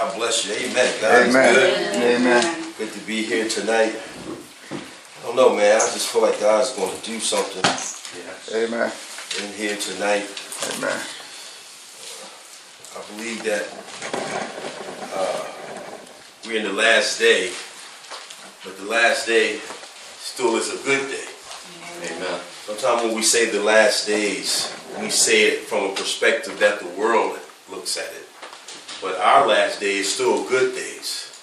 God bless you. Amen. God Amen. is good. Amen. Good to be here tonight. I don't know, man. I just feel like God's going to do something Amen. in here tonight. Amen. I believe that uh, we're in the last day, but the last day still is a good day. Amen. Sometimes when we say the last days, we say it from a perspective that the world looks at it. But our last day is still good days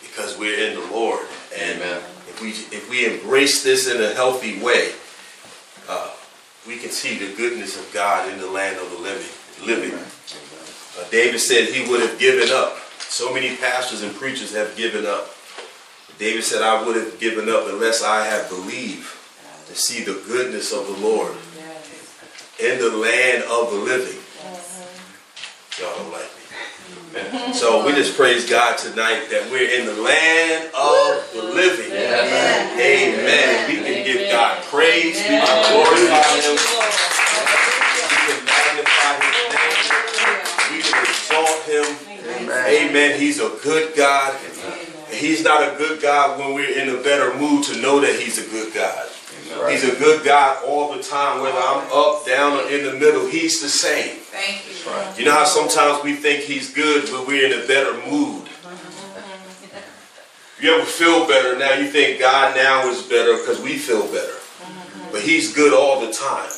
because we're in the Lord. And Amen. if we if we embrace this in a healthy way, uh, we can see the goodness of God in the land of the living. Living. Uh, David said he would have given up. So many pastors and preachers have given up. David said, I would have given up unless I had believed to see the goodness of the Lord in the land of the living. Y'all don't like me. So we just praise God tonight that we're in the land of the living. Amen. Amen. We can give God praise. We can glorify Him. We can magnify His name. We can exalt Him. Amen. He's a good God. He's not a good God when we're in a better mood to know that He's a good God. He's a good God all the time, whether I'm up, down, or in the middle. He's the same. Thank you. You know how sometimes we think He's good, but we're in a better mood. Mm-hmm. You ever feel better now? You think God now is better because we feel better. But He's good all the time.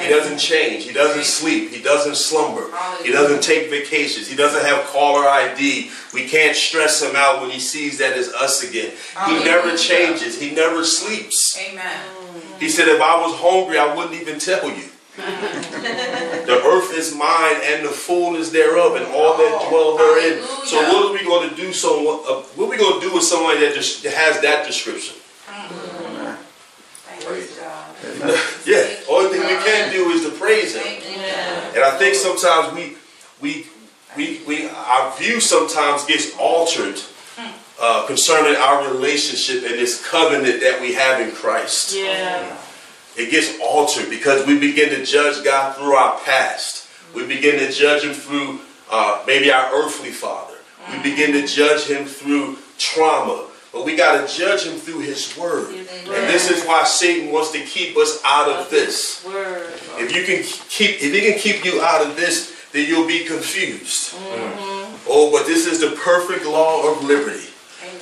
He doesn't change. He doesn't sleep. He doesn't slumber. He doesn't take vacations. He doesn't have caller ID. We can't stress him out when he sees that it's us again. He never changes. He never sleeps. Amen. He said, if I was hungry, I wouldn't even tell you. the earth is mine and the fullness thereof and all that dwell therein. So what are we going to do? So uh, what are we going to do with someone that just has that description? Praise God. Yeah, only thing we can do is to praise him. Amen. And I think sometimes we, we, we, we our view sometimes gets altered uh, concerning our relationship and this covenant that we have in Christ. Yeah. It gets altered because we begin to judge God through our past. We begin to judge Him through uh, maybe our earthly father. We begin to judge Him through trauma. But we got to judge Him through His Word. And this is why Satan wants to keep us out of this. Word. If you can keep, if he can keep you out of this, then you'll be confused. Oh, but this is the perfect law of liberty.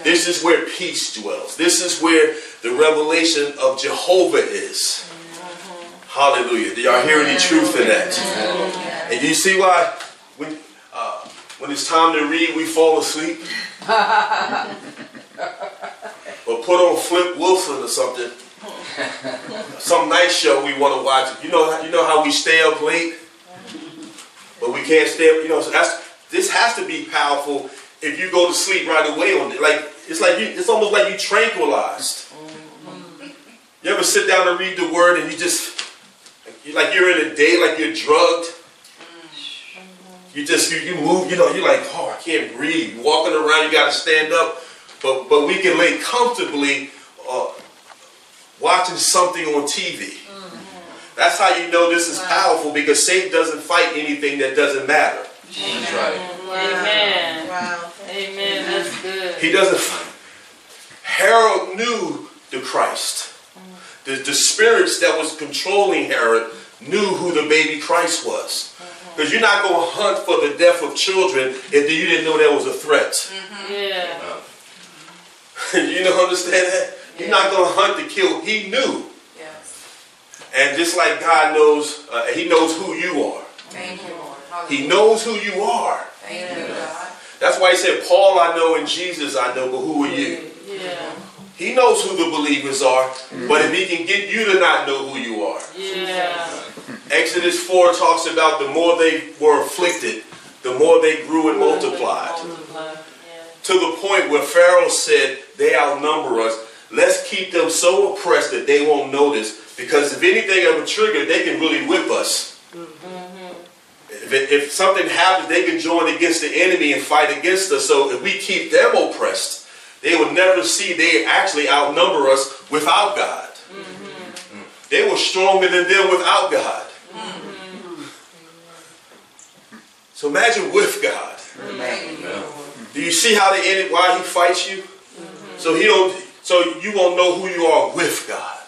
This is where peace dwells. This is where the revelation of Jehovah is. Hallelujah. Do y'all hear any truth in that? And you see why when uh, when it's time to read, we fall asleep. or put on Flip Wilson or something. Some night show we want to watch. You know, you know how we stay up late, but we can't stay up. You know, so that's this has to be powerful if you go to sleep right away on it. Like it's like you, it's almost like you tranquilized. Mm-hmm. You ever sit down and read the word and you just like you're in a day like you're drugged. Mm-hmm. You just you, you move, you know, you're like, oh, I can't breathe. Walking around, you gotta stand up. But but we can lay comfortably uh, watching something on TV. Mm-hmm. That's how you know this is powerful because Satan doesn't fight anything that doesn't matter. That's right. Amen. Wow. Amen. That's good. He doesn't fight. Herod knew the Christ. The, the spirits that was controlling Herod knew who the baby Christ was. Mm-hmm. Because you're not going to hunt for the death of children if you didn't know there was a threat. Mm-hmm. Yeah. you know, understand that? You're not going to hunt to kill. He knew. Yes. And just like God knows, uh, He knows who you are. Thank you, Lord. He knows who you are. Thank you, God. That's why He said, Paul I know and Jesus I know, but who are you? Yeah. He knows who the believers are, but if He can get you to not know who you are. Yeah. Exodus 4 talks about the more they were afflicted, the more they grew and multiplied. To the point where Pharaoh said, They outnumber us. Let's keep them so oppressed that they won't notice. Because if anything ever triggered, they can really whip us. If, it- if something happens, they can join against the enemy and fight against us. So if we keep them oppressed, they will never see they actually outnumber us without God. They were stronger than them without God. So imagine with God. Yeah. Lord. Do you see how the enemy, why he fights you? So he don't, so you won't know who you are with God.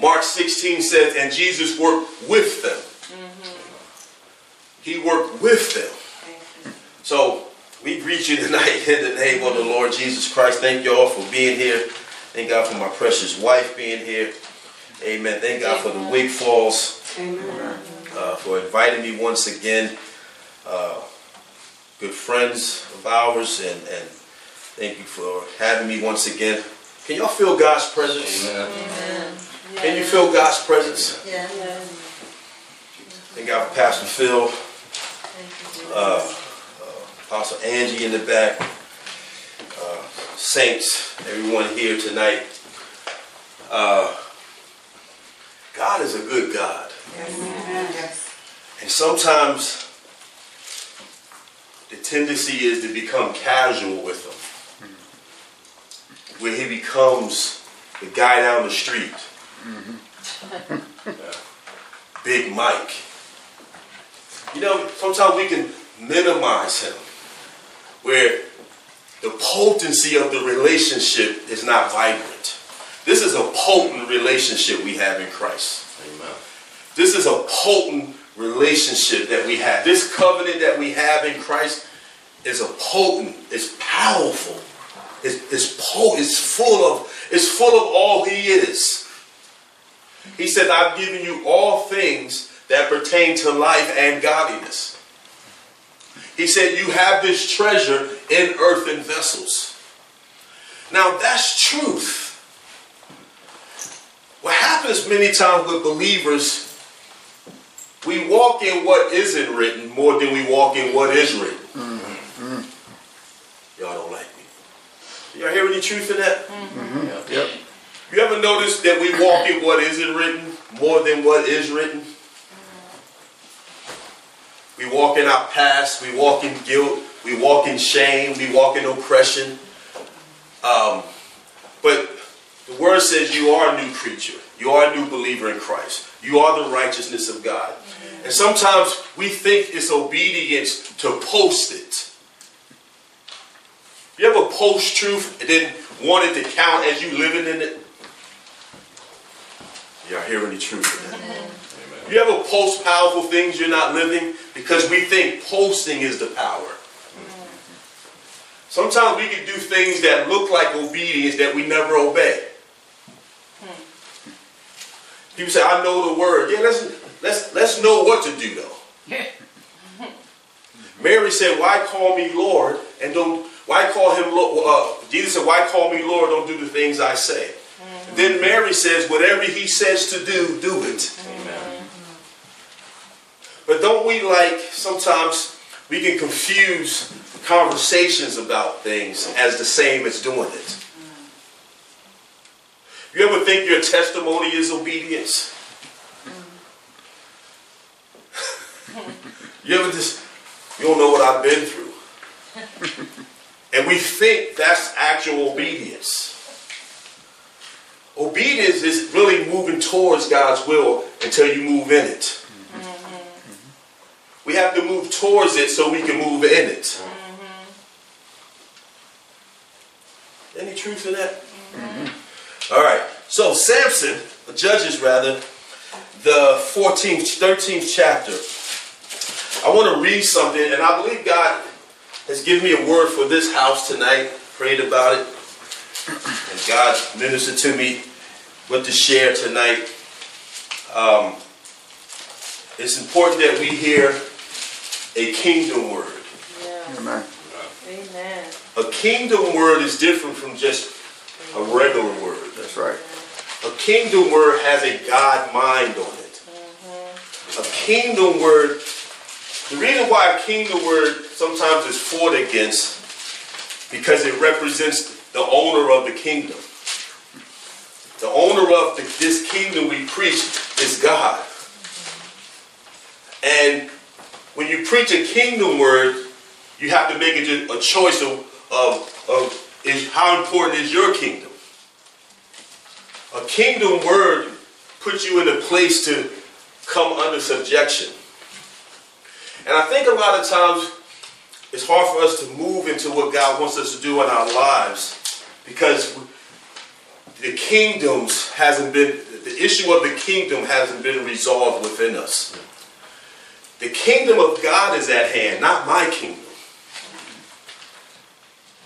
Mark 16 says, and Jesus worked with them. He worked with them. So we greet you tonight in the name of the Lord Jesus Christ. Thank you all for being here. Thank God for my precious wife being here. Amen. Thank God for the Wig Falls uh, for inviting me once again. Uh, good friends of ours, and, and thank you for having me once again. Can y'all feel God's presence? Amen. Can you feel God's presence? Yeah. Thank God for Pastor Phil, uh, uh, Apostle Angie in the back, uh, saints, everyone here tonight. Uh, God is a good God. Yes. And sometimes the tendency is to become casual with him. Where he becomes the guy down the street. Mm-hmm. Big Mike. You know, sometimes we can minimize him. Where the potency of the relationship is not vibrant. This is a potent relationship we have in Christ. Amen. This is a potent relationship that we have. This covenant that we have in Christ is a potent, it's powerful. It's, it's, po- it's full of, it's full of all he is. He said, I've given you all things that pertain to life and godliness. He said, You have this treasure in earthen vessels. Now that's truth. What happens many times with believers, we walk in what isn't written more than we walk in what is written. Y'all don't like me. Y'all hear any truth in that? Mm-hmm. Mm-hmm. Yeah. Yep. You ever notice that we walk in what isn't written more than what is written? We walk in our past, we walk in guilt, we walk in shame, we walk in oppression. Um, but the word says you are a new creature. You are a new believer in Christ. You are the righteousness of God. Mm-hmm. And sometimes we think it's obedience to post it. You ever post truth and then want it to count as you living in it? Y'all hear any truth in that? Amen. You ever post powerful things you're not living? Because we think posting is the power. Hmm. Sometimes we can do things that look like obedience that we never obey. Hmm. People say, I know the word. Yeah, let's let's let's know what to do though. Mary said, Why call me Lord and don't why call him Lord? Uh, Jesus said, Why call me Lord? Don't do the things I say. Mm-hmm. Then Mary says, Whatever he says to do, do it. Amen. But don't we like sometimes we can confuse conversations about things as the same as doing it? Mm-hmm. You ever think your testimony is obedience? you ever just, you don't know what I've been through. and we think that's actual obedience. Obedience is really moving towards God's will until you move in it. Mm-hmm. We have to move towards it so we can move in it. Mm-hmm. Any truth in that? Mm-hmm. All right. So Samson, the Judges rather, the 14th, 13th chapter. I want to read something, and I believe God has given me a word for this house tonight. Prayed about it, and God ministered to me what to share tonight. Um, it's important that we hear a kingdom word. Yeah. Amen. Amen. A kingdom word is different from just a regular word. That's right. A kingdom word has a God mind on it. A kingdom word, the reason why a kingdom word sometimes it's fought against, because it represents the owner of the kingdom. The owner of the, this kingdom we preach is God. And when you preach a kingdom word, you have to make a, a choice of, of, of is how important is your kingdom. A kingdom word puts you in a place to come under subjection. And I think a lot of times it's hard for us to move into what God wants us to do in our lives because the kingdoms hasn't been the issue of the kingdom hasn't been resolved within us. The kingdom of God is at hand, not my kingdom.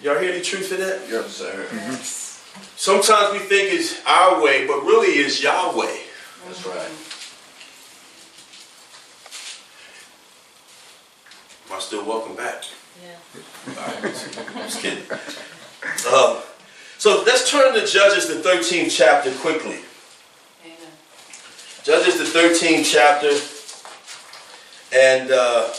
Y'all hear the truth in that? Yes, sir. Yes. Sometimes we think it's our way, but really it's Yahweh. That's right. Am I still welcome back? Yeah. All right, I'm just kidding. Um, so let's turn to Judges, the 13th chapter, quickly. Amen. Judges, the 13th chapter, and uh,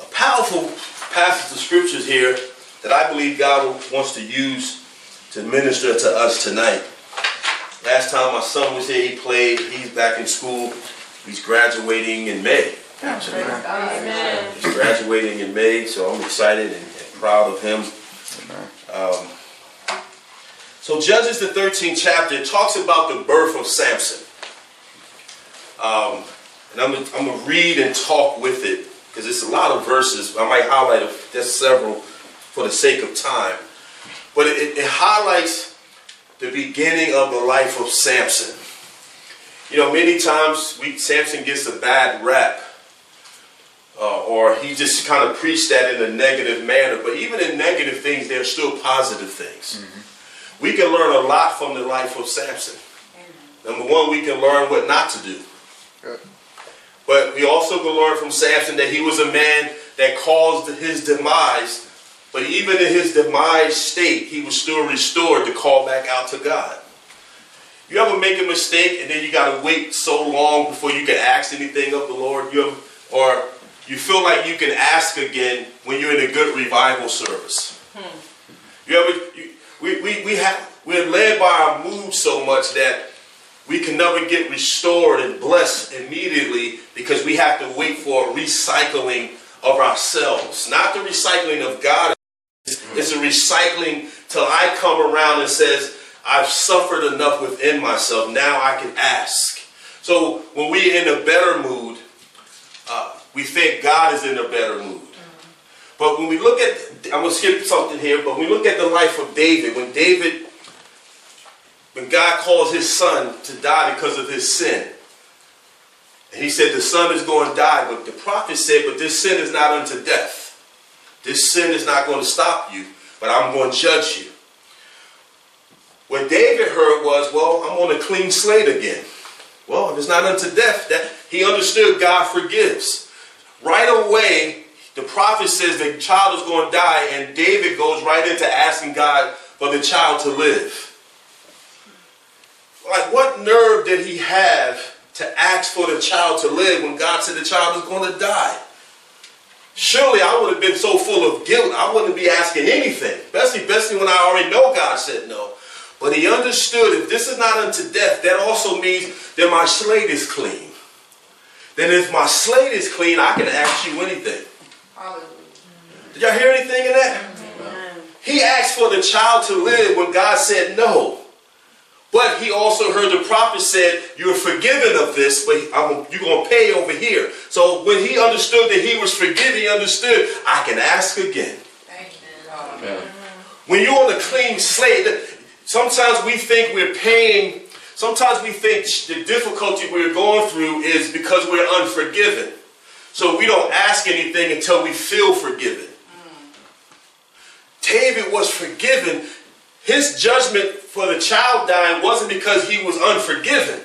a powerful passage of scriptures here that I believe God wants to use to minister to us tonight. Last time my son was here, he played. He's back in school. He's graduating in May. Actually, Amen. he's graduating in May, so I'm excited and, and proud of him. Um, so Judges the 13th chapter talks about the birth of Samson. Um, and I'm I'm gonna read and talk with it because it's a lot of verses. I might highlight just several for the sake of time. But it, it highlights the beginning of the life of Samson. You know, many times we Samson gets a bad rap. Uh, or he just kind of preached that in a negative manner. But even in negative things, there are still positive things. We can learn a lot from the life of Samson. Number one, we can learn what not to do. Good. But we also can learn from Samson that he was a man that caused his demise. But even in his demise state, he was still restored to call back out to God. You ever make a mistake and then you got to wait so long before you can ask anything of the Lord? You ever, or you feel like you can ask again when you're in a good revival service? Hmm. You ever, you, we, we, we have, we're led by our mood so much that we can never get restored and blessed immediately because we have to wait for a recycling of ourselves. Not the recycling of God. It's a recycling till I come around and says, I've suffered enough within myself. Now I can ask. So when we're in a better mood, we think God is in a better mood. But when we look at, I'm going to skip something here, but when we look at the life of David, when David when God calls his son to die because of his sin. And he said, The son is going to die. But the prophet said, But this sin is not unto death. This sin is not going to stop you, but I'm going to judge you. What David heard was, Well, I'm on a clean slate again. Well, if it's not unto death, that he understood God forgives. Right away, the prophet says the child is going to die, and David goes right into asking God for the child to live. Like, what nerve did he have to ask for the child to live when God said the child is going to die? Surely I would have been so full of guilt, I wouldn't be asking anything, especially, especially when I already know God said no. But he understood if this is not unto death, that also means that my slate is clean. Then if my slate is clean, I can ask you anything. Hallelujah. Did y'all hear anything in that? Amen. He asked for the child to live when God said no. But he also heard the prophet said, You're forgiven of this, but I'm, you're going to pay over here. So when he understood that he was forgiven, he understood, I can ask again. Thank you, God. Amen. When you're on a clean slate, sometimes we think we're paying, sometimes we think the difficulty we're going through is because we're unforgiven. So we don't ask anything until we feel forgiven. David was forgiven. His judgment for the child dying wasn't because he was unforgiven.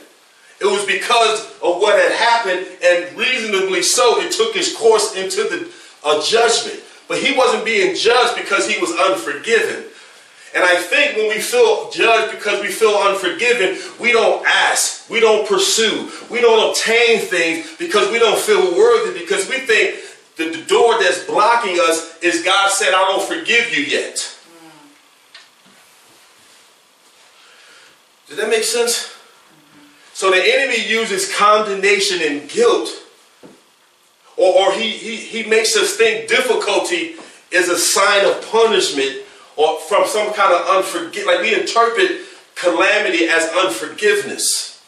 It was because of what had happened, and reasonably so, it took his course into the a judgment. But he wasn't being judged because he was unforgiven. And I think when we feel judged because we feel unforgiven, we don't ask, we don't pursue, we don't obtain things because we don't feel worthy, because we think that the door that's blocking us is God said, I don't forgive you yet. Does that make sense? So the enemy uses condemnation and guilt, or, or he, he, he makes us think difficulty is a sign of punishment or from some kind of unforgiveness. Like we interpret calamity as unforgiveness.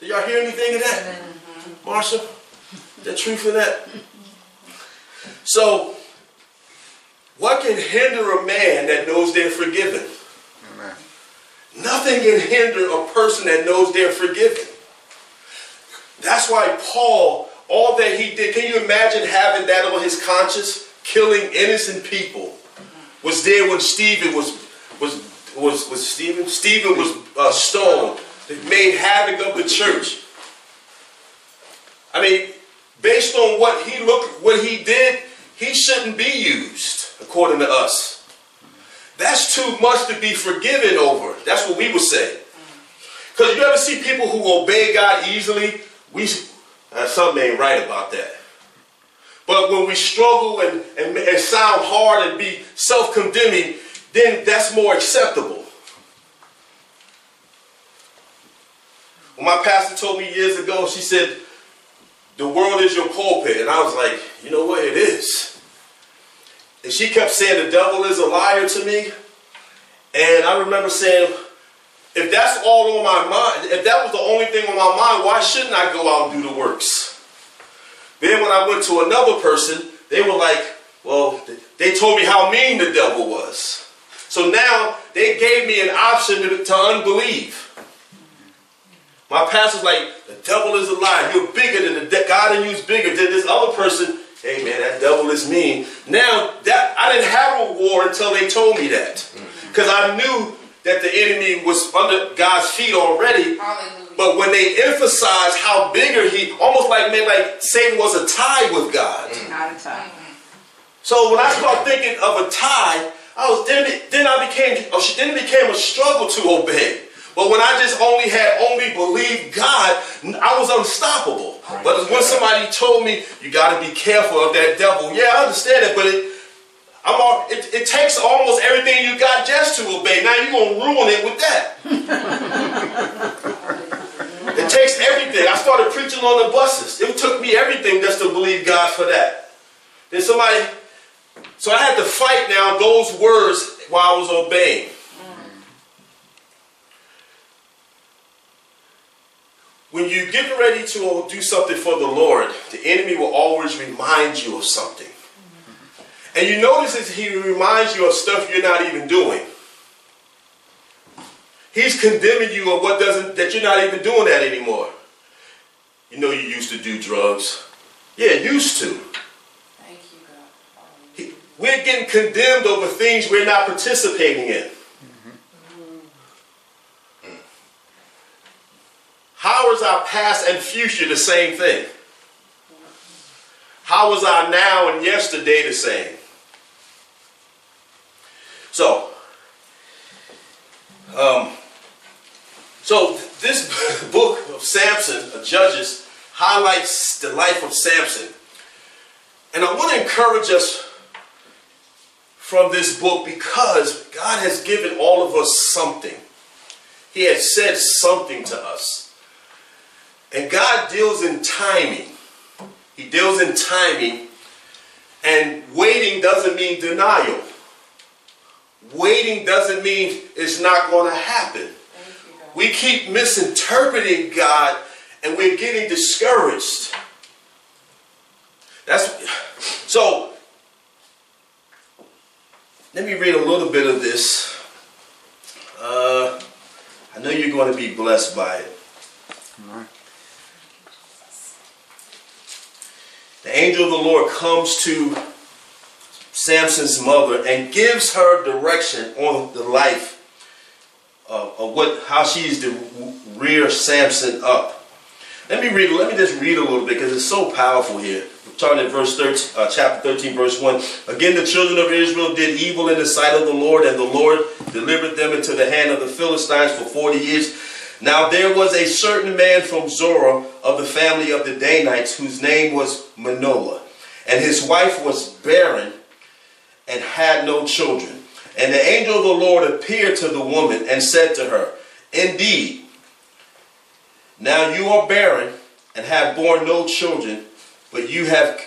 Did y'all hear anything of that? Mm-hmm. Marsha? The truth of that? So, what can hinder a man that knows they're forgiven? Amen. Nothing can hinder a person that knows they're forgiven. That's why Paul, all that he did, can you imagine having that on his conscience? Killing innocent people. Was there when Stephen was was was was Stephen? Stephen was uh, stoned. They made havoc of the church. I mean, based on what he looked, what he did, he shouldn't be used, according to us. That's too much to be forgiven over. That's what we would say. Because you ever see people who obey God easily? We uh, something ain't right about that. But when we struggle and, and, and sound hard and be self-condemning, then that's more acceptable. When my pastor told me years ago, she said, the world is your pulpit. And I was like, you know what? It is. And she kept saying the devil is a liar to me. And I remember saying, if that's all on my mind, if that was the only thing on my mind, why shouldn't I go out and do the works? Then when I went to another person, they were like, well, they told me how mean the devil was. So now they gave me an option to, to unbelieve. My pastor's like, the devil is a lie. You're bigger than the de- God in you is bigger than this other person. Hey man, that devil is mean. Now that I didn't have a war until they told me that, mm. because I knew that the enemy was under God's feet already. Hallelujah. But when they emphasized how bigger he, almost like man, like Satan was a tie with God. Mm. Not a time. So when I start thinking of a tie, I was then it, then I became oh, then it became a struggle to obey. But when I just only had only believed God, I was unstoppable. But when somebody told me you got to be careful of that devil, yeah, I understand it, but it. I'm all, it, it takes almost everything you got just to obey. Now you're gonna ruin it with that. it takes everything. I started preaching on the buses. It took me everything just to believe God for that. Then somebody so I had to fight now those words while I was obeying. When you get ready to do something for the Lord, the enemy will always remind you of something. And you notice that he reminds you of stuff you're not even doing. He's condemning you of what doesn't that you're not even doing that anymore. You know you used to do drugs. Yeah, used to. Thank you, God. He- We're getting condemned over things we're not participating in. How is our past and future the same thing? How is our now and yesterday the same? So, um, so this book of Samson, of Judges, highlights the life of Samson. And I want to encourage us from this book because God has given all of us something. He has said something to us. And God deals in timing. He deals in timing. And waiting doesn't mean denial. Waiting doesn't mean it's not going to happen. We keep misinterpreting God and we're getting discouraged. That's so. Let me read a little bit of this. Uh, I know you're going to be blessed by it. The angel of the Lord comes to Samson's mother and gives her direction on the life of, of what how she's to rear Samson up. Let me read. Let me just read a little bit because it's so powerful here. Starting at verse 13, uh, chapter 13, verse 1. Again, the children of Israel did evil in the sight of the Lord, and the Lord delivered them into the hand of the Philistines for 40 years. Now there was a certain man from Zorah of the family of the Danites whose name was Manoah, and his wife was barren and had no children. And the angel of the Lord appeared to the woman and said to her, Indeed, now you are barren and have borne no children, but you have,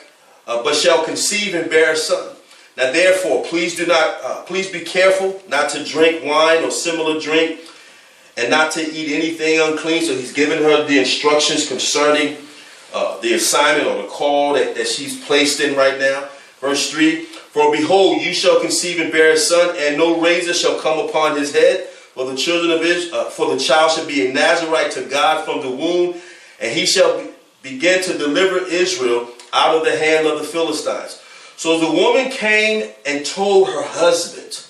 uh, but shall conceive and bear a son. Now therefore, please do not, uh, please be careful not to drink wine or similar drink, and not to eat anything unclean. So he's giving her the instructions concerning uh, the assignment or the call that, that she's placed in right now. Verse 3 For behold, you shall conceive and bear a son, and no razor shall come upon his head. For the children of Israel, uh, for the child shall be a Nazarite to God from the womb, and he shall be, begin to deliver Israel out of the hand of the Philistines. So the woman came and told her husband,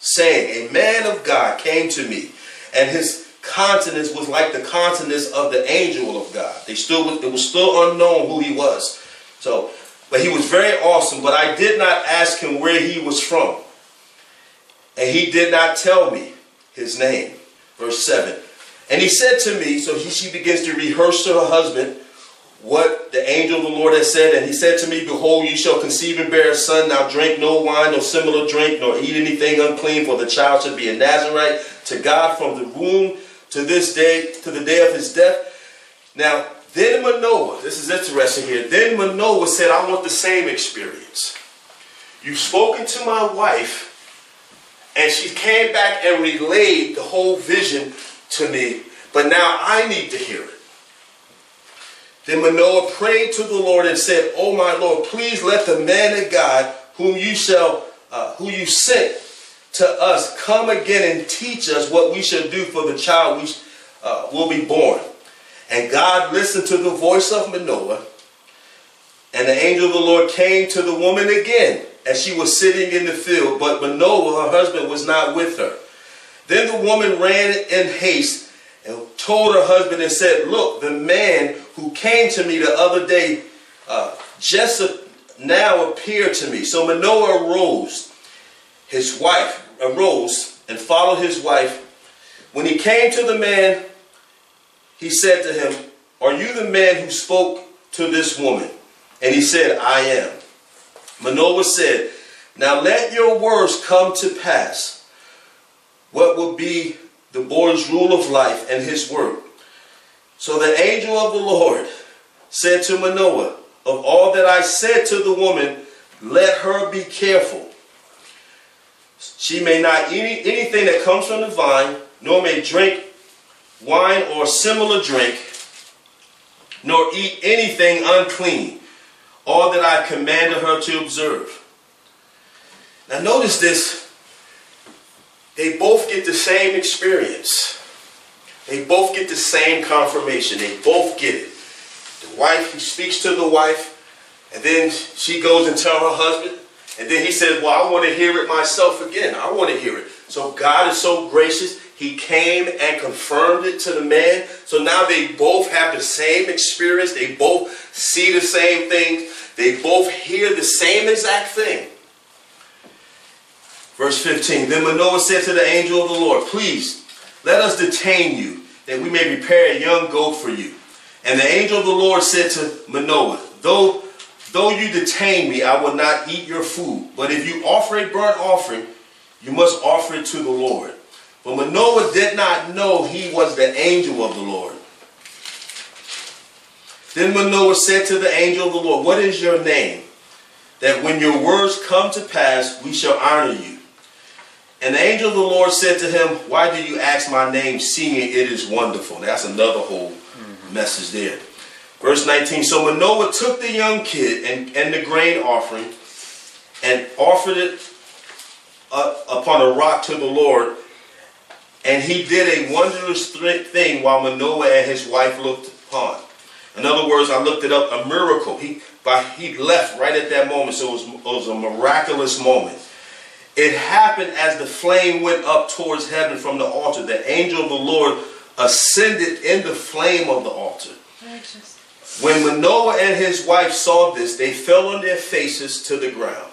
saying, A man of God came to me, and his countenance was like the countenance of the angel of God. They still it was still unknown who he was. So, but he was very awesome. But I did not ask him where he was from, and he did not tell me his name. Verse seven. And he said to me, so he, she begins to rehearse to her husband what the angel of the Lord has said. And he said to me, Behold, you shall conceive and bear a son. Now drink no wine, nor similar drink, nor eat anything unclean, for the child shall be a Nazarite to God from the womb to this day, to the day of his death. Now, then Manoah, this is interesting here. Then Manoah said, I want the same experience. You've spoken to my wife, and she came back and relayed the whole vision to me, but now I need to hear it. Then Manoah prayed to the Lord and said, Oh my Lord, please let the man of God whom you shall, uh, who you sent to us, come again and teach us what we shall do for the child we uh, will be born. And God listened to the voice of Manoah, and the angel of the Lord came to the woman again as she was sitting in the field, but Manoah, her husband, was not with her. Then the woman ran in haste and told her husband and said, Look, the man who came to me the other day uh, just now appeared to me. So Manoah arose, his wife arose and followed his wife. When he came to the man, he said to him, Are you the man who spoke to this woman? And he said, I am. Manoah said, Now let your words come to pass. What will be the boy's rule of life and his work? So the angel of the Lord said to Manoah, Of all that I said to the woman, let her be careful. She may not eat anything that comes from the vine, nor may drink wine or similar drink, nor eat anything unclean, all that I commanded her to observe. Now notice this. They both get the same experience. They both get the same confirmation. They both get it. The wife, he speaks to the wife, and then she goes and tell her husband, and then he says, well, I want to hear it myself again. I want to hear it. So God is so gracious. He came and confirmed it to the man. So now they both have the same experience. They both see the same things. They both hear the same exact thing. Verse 15 Then Manoah said to the angel of the Lord, Please, let us detain you, that we may prepare a young goat for you. And the angel of the Lord said to Manoah, Though, though you detain me, I will not eat your food. But if you offer a burnt offering, you must offer it to the Lord. But Manoah did not know he was the angel of the Lord. Then Manoah said to the angel of the Lord, What is your name? That when your words come to pass, we shall honor you. And the angel of the Lord said to him, Why do you ask my name, seeing it is wonderful? That's another whole mm-hmm. message there. Verse 19 So Manoah took the young kid and, and the grain offering and offered it uh, upon a rock to the Lord. And he did a wondrous thing while Manoah and his wife looked upon. In other words, I looked it up, a miracle. He, by, he left right at that moment, so it was, it was a miraculous moment. It happened as the flame went up towards heaven from the altar. The angel of the Lord ascended in the flame of the altar. When Manoah and his wife saw this, they fell on their faces to the ground.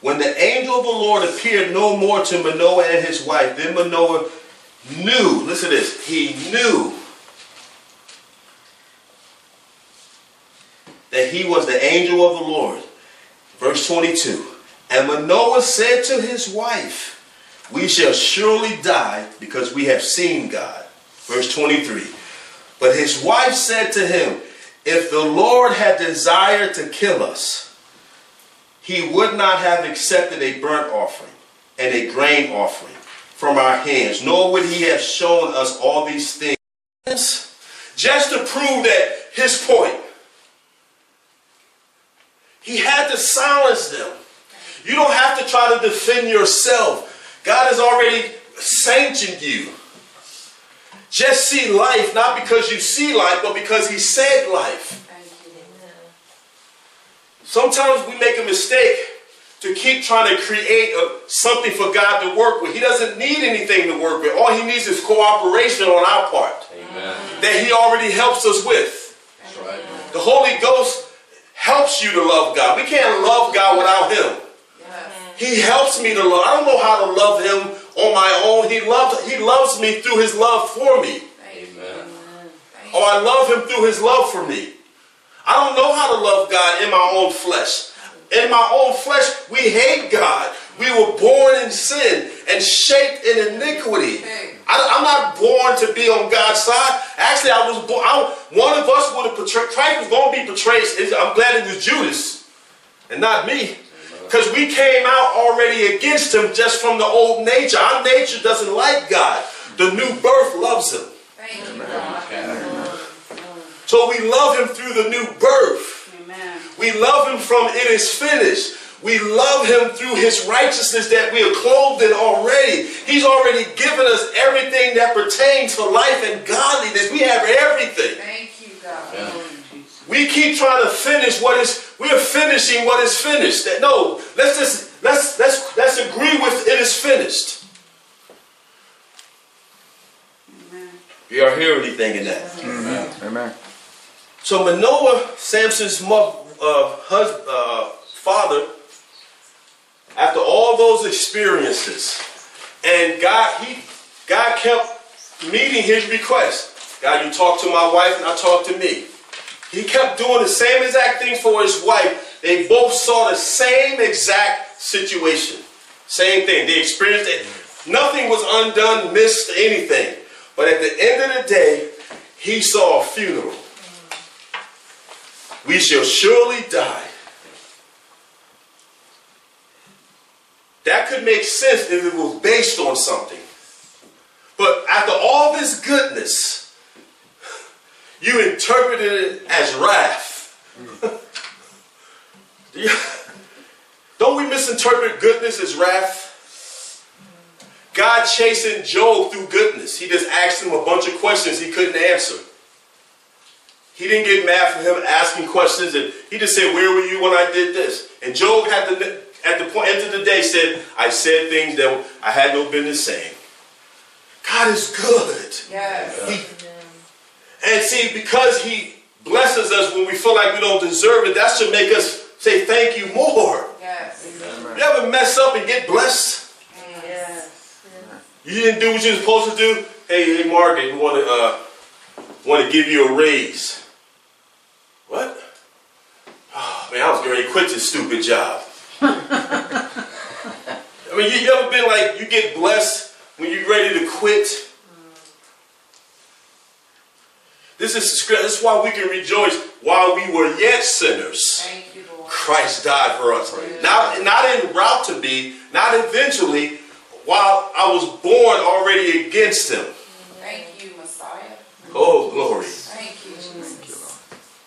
When the angel of the Lord appeared no more to Manoah and his wife, then Manoah knew, listen to this, he knew that he was the angel of the Lord. Verse 22. And Manoah said to his wife, We shall surely die because we have seen God. Verse 23. But his wife said to him, If the Lord had desired to kill us, he would not have accepted a burnt offering and a grain offering from our hands, nor would he have shown us all these things just to prove that his point He had to silence them. You don't have to try to defend yourself. God has already sanctioned you. Just see life, not because you see life, but because He said life. Sometimes we make a mistake to keep trying to create a, something for God to work with. He doesn't need anything to work with. All He needs is cooperation on our part Amen. that He already helps us with. That's right. The Holy Ghost helps you to love God. We can't love God without Him. Yes. He helps me to love. I don't know how to love Him on my own. He loves. He loves me through His love for me. Thank you. Amen. Thank Oh, I love Him through His love for me. I don't know how to love God in my own flesh. In my own flesh, we hate God. We were born in sin and shaped in iniquity. I, am not born to be on God's side. Actually, I was born. I, one of us would have portrayed. Christ was going to be portrayed. I'm glad it was Judas and not me. Because we came out already against him just from the old nature. Our nature doesn't like God. The new birth loves him. Thank you, So we love him through the new birth. Amen. We love him from it is finished. We love him through his righteousness that we are clothed in already. He's already given us everything that pertains to life and godliness. We have everything. Thank you, God. Yeah. We keep trying to finish what is we are finishing what is finished. That no, let's just let's let's let's agree with it is finished. Amen. You are hear anything in that? Amen. Amen. So Manoah, Samson's mother, uh, hus- uh, father, after all those experiences, and God, he, God kept meeting his request. God, you talk to my wife, and I talk to me. He kept doing the same exact thing for his wife. They both saw the same exact situation. Same thing. They experienced it. Nothing was undone, missed, anything. But at the end of the day, he saw a funeral. We shall surely die. That could make sense if it was based on something. But after all this goodness, you interpreted it as wrath. Don't we misinterpret goodness as wrath? God chasing Job through goodness. He just asked him a bunch of questions he couldn't answer. He didn't get mad for him asking questions, and he just said, "Where were you when I did this?" And Job had to, at the point end of the day, said, "I said things that I had no business saying." God is good. Yes. He- and see, because He blesses us when we feel like we don't deserve it, that should make us say thank you more. Yes. You ever mess up and get blessed? Yes. You didn't do what you were supposed to do. Hey, hey, Margaret, we want to uh, want to give you a raise. What? Oh, man, I was going to quit this stupid job. I mean, you, you ever been like you get blessed when you're ready to quit? This is. This is why we can rejoice while we were yet sinners. Thank you, Lord. Christ died for us. Not, not en route to be, not eventually, while I was born already against him. Thank you, Messiah. Oh, glory.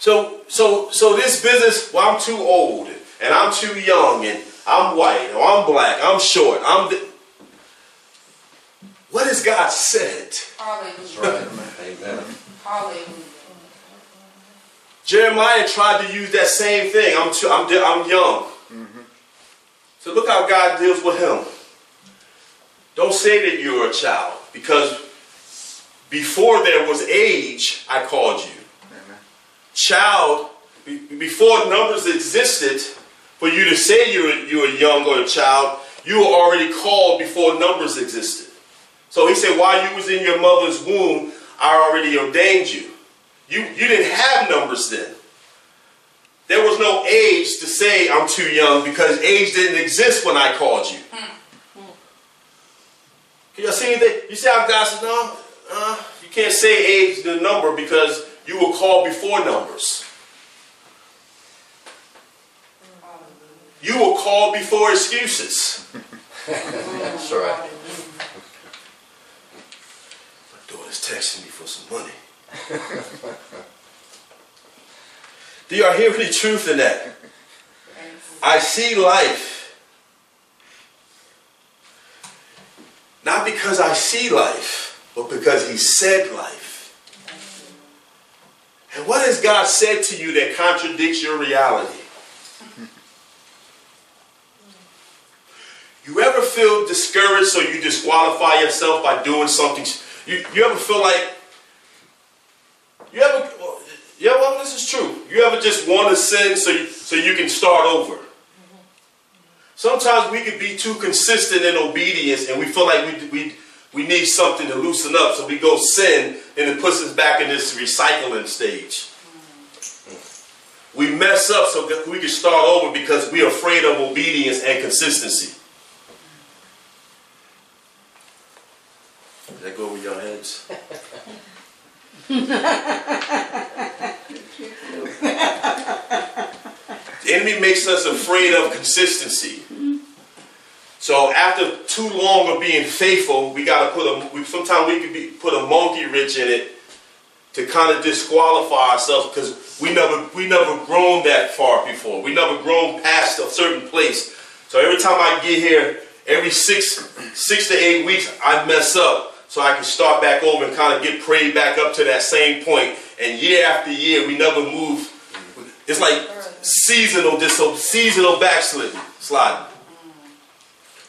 Thank you, Jesus. So, so, so this business, well, I'm too old, and I'm too young, and I'm white, or I'm black, I'm short, I'm. th- what has God said? That's Hallelujah. right. Amen. Hallelujah. Jeremiah tried to use that same thing. I'm too, I'm, I'm young. Mm-hmm. So look how God deals with him. Don't say that you're a child, because before there was age, I called you. Child, before numbers existed, for you to say you're, you're young or a child, you were already called before numbers existed. So he said, while you was in your mother's womb, I already ordained you. You, you didn't have numbers then. There was no age to say I'm too young because age didn't exist when I called you. Can y'all see anything? You see how God says, no, uh, you can't say age the number because you were called before numbers. You were called before excuses. That's right. My daughter's texting me for some money. Do y'all hear any truth in that? I see life not because I see life, but because He said life. And what has God said to you that contradicts your reality? You ever feel discouraged so you disqualify yourself by doing something? You, you ever feel like, you ever, yeah, well, this is true. You ever just want to sin so you, so you can start over? Sometimes we can be too consistent in obedience and we feel like we, we, we need something to loosen up, so we go sin and it puts us back in this recycling stage. We mess up so we can start over because we're afraid of obedience and consistency. Did that go over your heads? the enemy makes us afraid of consistency. So after too long of being faithful, we gotta put a. We, sometimes we can be put a monkey wrench in it to kind of disqualify ourselves because we never we never grown that far before. We never grown past a certain place. So every time I get here, every six six to eight weeks, I mess up so I can start back over and kind of get prayed back up to that same point. And year after year, we never move. It's like seasonal dis seasonal backsliding, sliding.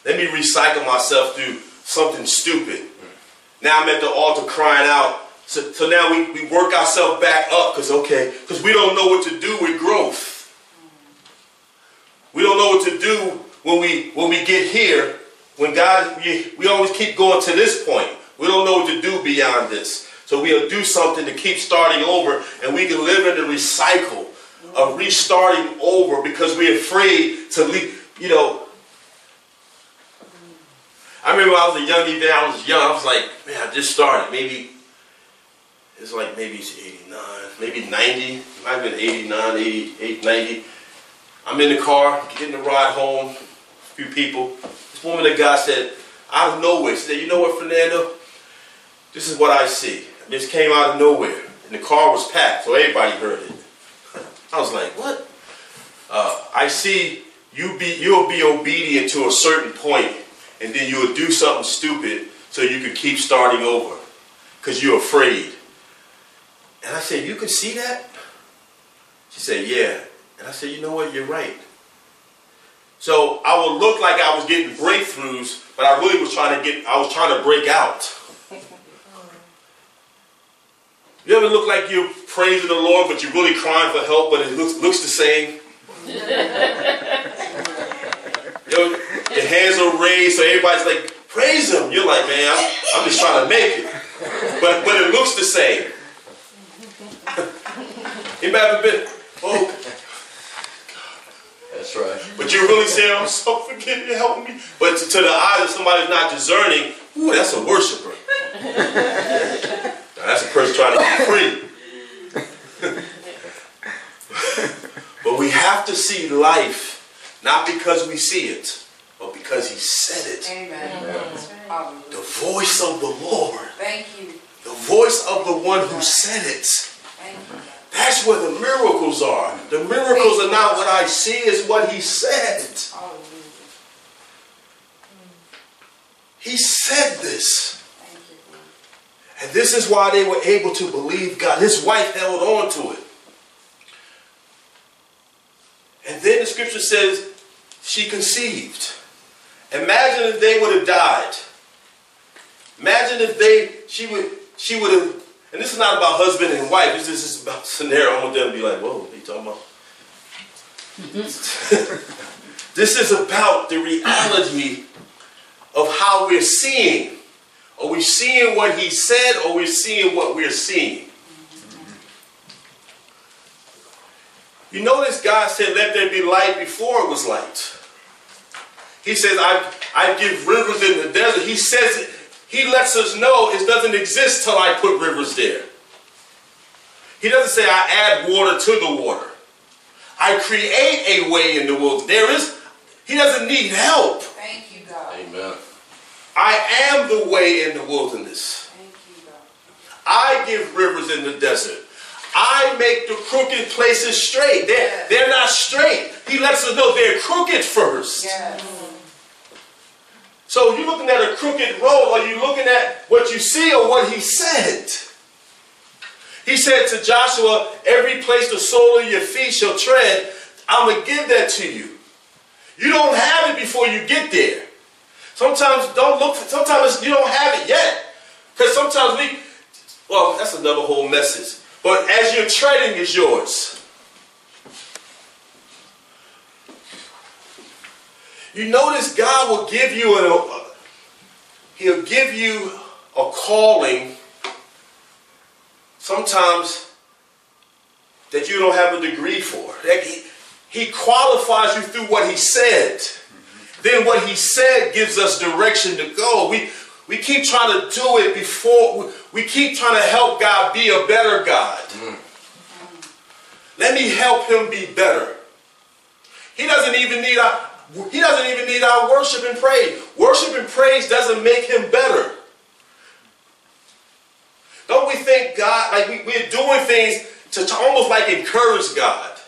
Let me recycle myself through something stupid. Now I'm at the altar crying out. So, so now we, we work ourselves back up because okay, because we don't know what to do with growth. We don't know what to do when we when we get here. When God, we, we always keep going to this point. We don't know what to do beyond this. So we'll do something to keep starting over, and we can live in the recycle of restarting over because we're afraid to leave. You know, I remember when I was a young even I was young. I was like, man, I just started. Maybe it's like maybe it's 89, maybe 90. Might have been 89, 88, 90. I'm in the car, getting the ride home. A few people. This woman of God said, out of nowhere, she said, you know what, Fernando? This is what I see. This came out of nowhere. And the car was packed, so everybody heard it. I was like, what? Uh, I see you be you'll be obedient to a certain point, and then you'll do something stupid so you can keep starting over. Because you're afraid. And I said, You can see that? She said, Yeah. And I said, You know what? You're right. So I would look like I was getting breakthroughs, but I really was trying to get, I was trying to break out. You ever look like you're praising the Lord, but you're really crying for help, but it looks, looks the same? Your, your hands are raised, so everybody's like, praise him. You're like, man, I'm, I'm just trying to make it. But, but it looks the same. Anybody ever been, oh, That's right. but you're really saying, I'm so forgive me, help me. But to, to the eyes of somebody who's not discerning, ooh, that's a worshiper. Now, that's a person trying to be free. but we have to see life, not because we see it, but because he said it. Amen. Hallelujah. The voice of the Lord. Thank you. The voice of the one who said it. Thank you. That's where the miracles are. The miracles are not what I see, it's what he said. He said this. Thank you, Lord. And this is why they were able to believe God. His wife held on to it. And then the scripture says she conceived. Imagine if they would have died. Imagine if they she would she would have and this is not about husband and wife, this is just about scenario. I want them to be like, whoa, what are you talking about? Mm-hmm. this is about the reality of how we're seeing. Are we seeing what he said or we're seeing what we're seeing? You notice God said, let there be light before it was light. He says, I, I give rivers in the desert. He says, it, he lets us know it doesn't exist till I put rivers there. He doesn't say I add water to the water. I create a way in the wilderness. There is, he doesn't need help. Thank you, God. Amen. I am the way in the wilderness. Thank you, God. I give rivers in the desert. I make the crooked places straight. They're, Yes. they're not straight. He lets us know they're crooked first. Yes. So you're looking at a crooked road, or you looking at what you see or what he said. He said to Joshua, every place the sole of your feet shall tread, I'm going to give that to you. You don't have it before you get there. Sometimes don't look for, sometimes you don't have it yet. Because sometimes we, well, that's another whole message. But as you're treading is yours. You notice God will give you a, uh, He'll give you a calling sometimes that you don't have a degree for. He, he qualifies you through what he said. Then what he said gives us direction to go. We we keep trying to do it before we keep trying to help God be a better God. Let me help him be better. He doesn't even need our he doesn't even need our worship and praise. Worship and praise doesn't make him better. Don't we think God, like we, we're doing things to, to almost like encourage God?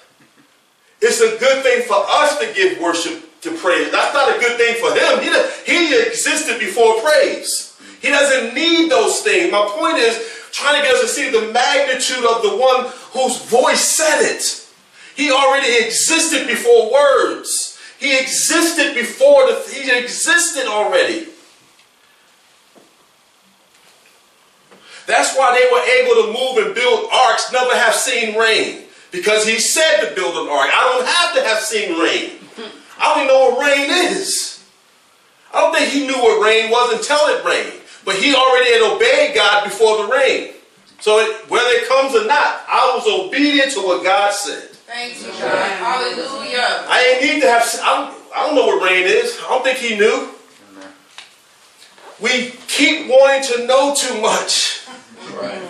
It's a good thing for us to give worship to praise. That's not a good thing for him. He, he existed before praise. He doesn't need those things. My point is trying to get us to see the magnitude of the one whose voice said it. He already existed before words. He existed before the, he existed already. That's why they were able to move and build arks, never have seen rain. Because he said to build an ark. I don't have to have seen rain. I don't even know what rain is. I don't think he knew what rain was until it rained. But he already had obeyed God before the rain. So it, whether it comes or not, I was obedient to what God said. Thank you, God. Hallelujah. I ain't need to have. I don't, I don't know what rain is. I don't think he knew. Amen. We keep wanting to know too much. Right.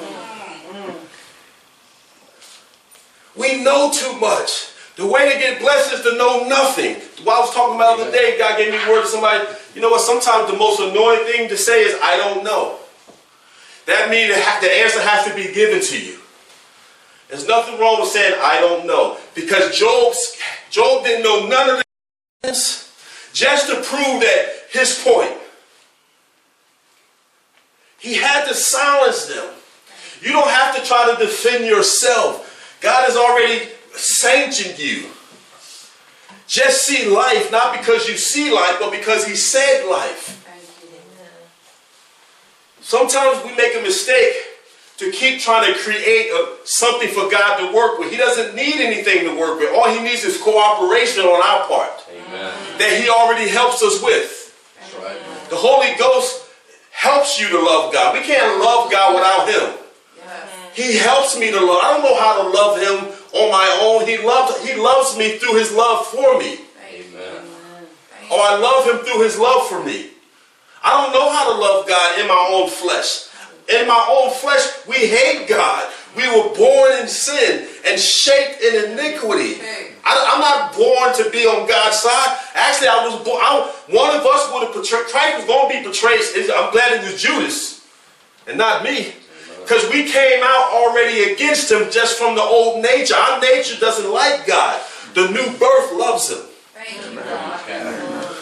We know too much. The way to get blessed is to know nothing. What I was talking about the other day, God gave me word to somebody. You know what? Sometimes the most annoying thing to say is, I don't know. That means the the answer has to be given to you. There's nothing wrong with saying, I don't know. Because Job's, Job didn't know none of this just to prove that his point. He had to silence them. You don't have to try to defend yourself. God has already sanctioned you. Just see life, not because you see life, but because He said life. Sometimes we make a mistake to keep trying to create a, something for God to work with. He doesn't need anything to work with. All He needs is cooperation on our part Amen. that He already helps us with. That's right. The Holy Ghost helps you to love God. We can't love God without Him. He helps me to love. I don't know how to love him on my own. He loves he loves me through his love for me. Thank. Amen. Thank Or oh, I love him through his love for me. I don't know how to love God in my own flesh. In my own flesh, we hate God. We were born in sin and shaped in iniquity. Hey. I, am not born to be on God's side. Actually, I was born. I, one of us would have portrayed. Christ was going to be betrayed. I'm glad it was Judas and not me. Because we came out already against him just from the old nature. Our nature doesn't like God. The new birth loves him. Thank you, God. Okay.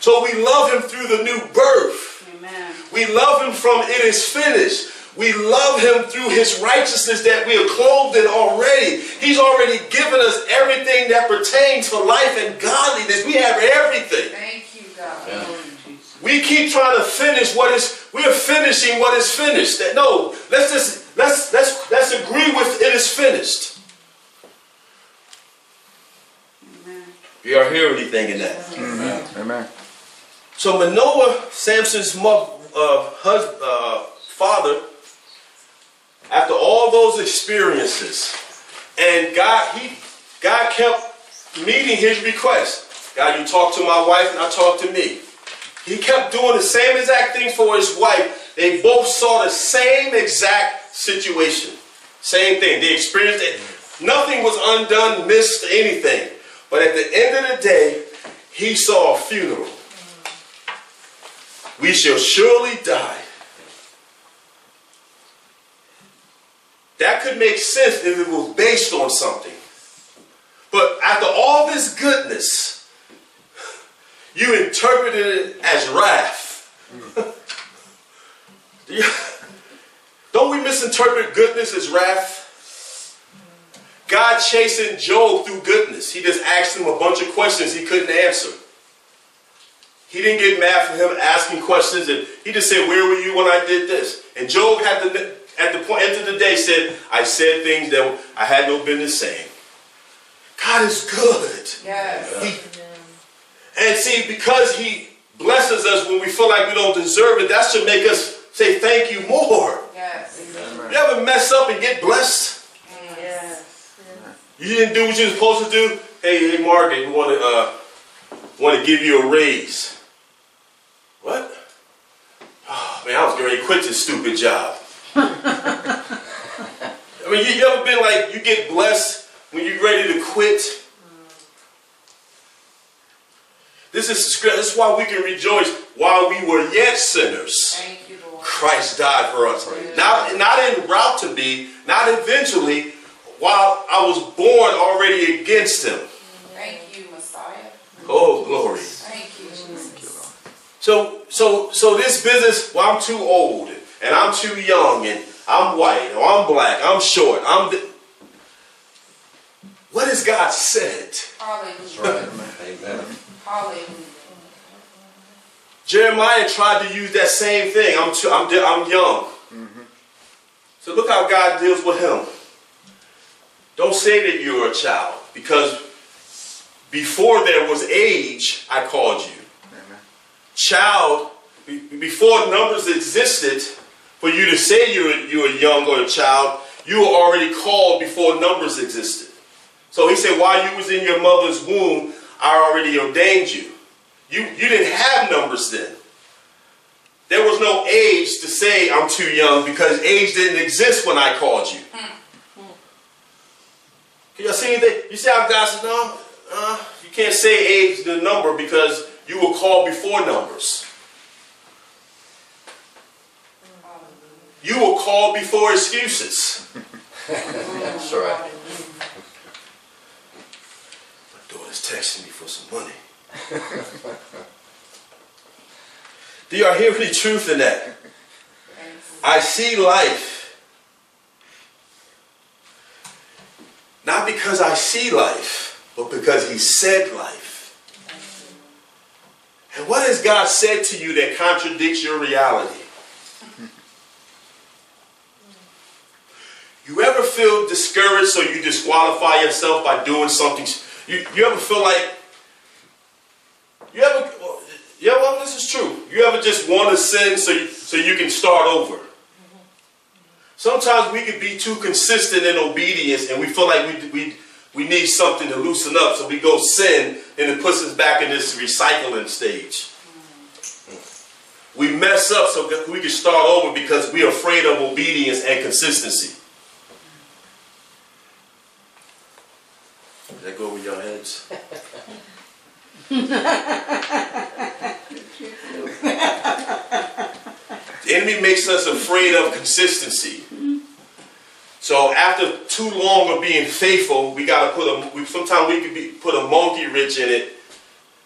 So we love him through the new birth. Amen. We love him from it is finished. We love him through his righteousness that we are clothed in already. He's already given us everything that pertains to life and godliness. We have everything. Thank you, God. Yeah. We keep trying to finish what is we are finishing what is finished. That no, let's just let's let's let's agree with it is finished. Amen. You are hearing anything in that? Amen. Amen. So Manoah, Samson's mother, uh, hus- uh, father, after all those experiences, and God, he, God kept meeting his request. God, you talk to my wife, and I talk to me. He kept doing the same exact thing for his wife. They both saw the same exact situation. Same thing. They experienced it. Nothing was undone, missed, anything. But at the end of the day, he saw a funeral. We shall surely die. that could make sense if it was based on something. But after all this goodness, you interpreted it as wrath. Don't we misinterpret goodness as wrath? God chasing Job through goodness. He just asked him a bunch of questions he couldn't answer. He didn't get mad for him asking questions, and he just said, "Where were you when I did this?" And Job had to, at the point end of the day, said, "I said things that I had no business saying." God is good. Yes. He- and see, because He blesses us when we feel like we don't deserve it, that should make us say thank you more. Yes. You ever mess up and get blessed? Yes. You didn't do what you were supposed to do. Hey, hey, Margaret, we want to uh, want to give you a raise. What? Oh, man, I was going to quit this stupid job. I mean, you, you ever been like you get blessed when you're ready to quit? This is the script. This is why we can rejoice while we were yet sinners. Thank you, Lord. Christ died for us. Not, not en route to be, not eventually, while I was born already against him. Thank you, Messiah. Oh, glory. Thank you, Jesus. So, so, so this business, well, I'm too old, and I'm too young, and I'm white, or I'm black, I'm short, I'm. what has God said? That's Hallelujah. right. Amen. Hallelujah. Jeremiah tried to use that same thing. I'm too, I'm, I'm young. Mm-hmm. So look how God deals with him. Don't say that you're a child, because before there was age, I called you. Amen. child, be- before numbers existed, for you to say you're, you're young or a child, you were already called before numbers existed. So he said, while you was in your mother's womb, I already ordained you. You, you didn't have numbers then. There was no age to say I'm too young because age didn't exist when I called you. Can y'all see anything? You see how God says, no, uh, you can't say age the number because you were called before numbers. You were called before excuses. That's right. Daughter's texting me for some money. Do y'all hear any truth in that? I see life. Not because I see life, but because He said life. And what has God said to you that contradicts your reality? You ever feel discouraged so you disqualify yourself by doing something? You, you ever feel like, you ever, yeah, well, this is true. You ever just want to sin so you, so you can start over? Sometimes we can be too consistent in obedience and we feel like we, we, we need something to loosen up, so we go sin and it puts us back in this recycling stage. We mess up so we can start over because we're afraid of obedience and consistency. Did that The enemy makes us afraid of consistency. So after too long of being faithful, we got to put a. We, sometimes we could be, put a monkey wrench in it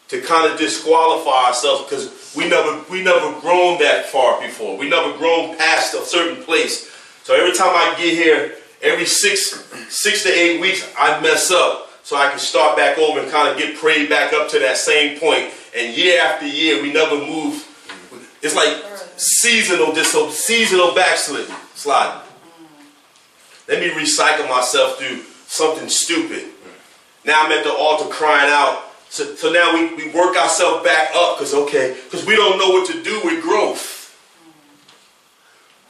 to kind of disqualify ourselves because we never we never grown that far before. We never grown past a certain place. So every time I get here, every six six to eight weeks, I mess up so I can start back over and kind of get prayed back up to that same point. And year after year, we never move. It's like seasonal dis seasonal backsliding, sliding. Let me recycle myself through something stupid. Now I'm at the altar crying out. So, so now we, we work ourselves back up because okay, because we don't know what to do with growth.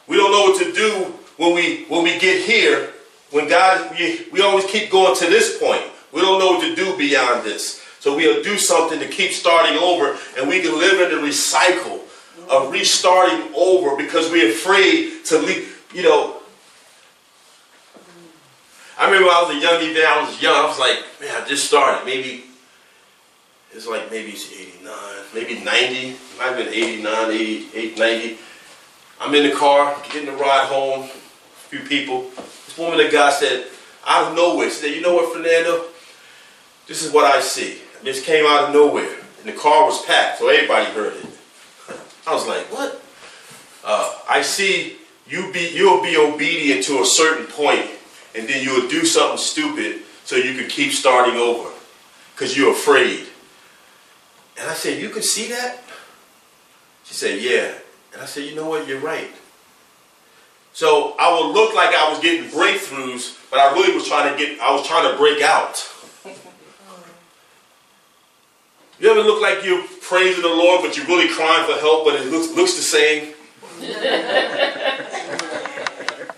We don't know what to do when we when we get here. When God, we, we always keep going to this point. We don't know what to do beyond this. So we'll do something to keep starting over, and we can live in the recycle of restarting over because we're afraid to leave. You know, I remember when I was a young even I was young. I was like, man, I just started. Maybe it's like maybe it's 89, maybe 90. Might have been 89, 88, 90. I'm in the car, getting the ride home. A few people. This woman of God said, out of nowhere, she said, you know what, Fernando? This is what I see. This came out of nowhere. And the car was packed, so everybody heard it. I was like, what? Uh, I see you be you'll be obedient to a certain point, and then you'll do something stupid so you can keep starting over. Because you're afraid. And I said, You can see that? She said, Yeah. And I said, You know what? You're right. So I would look like I was getting breakthroughs, but I really was trying to get, I was trying to break out. You ever look like you're praising the Lord, but you're really crying for help, but it looks, looks the same?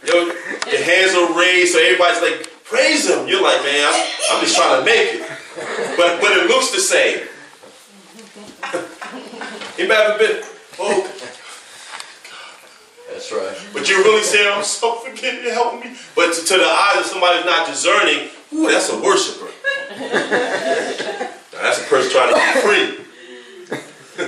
Your, your hands are raised, so everybody's like, praise him. You're like, man, I'm, I'm just trying to make it. But, but it looks the same. Anybody ever been, oh, That's right. but you're really saying, I'm so forgive you, help me. But to, to the eyes of somebody who's not discerning, ooh, that's a worshiper. Now, that's a person trying to be free.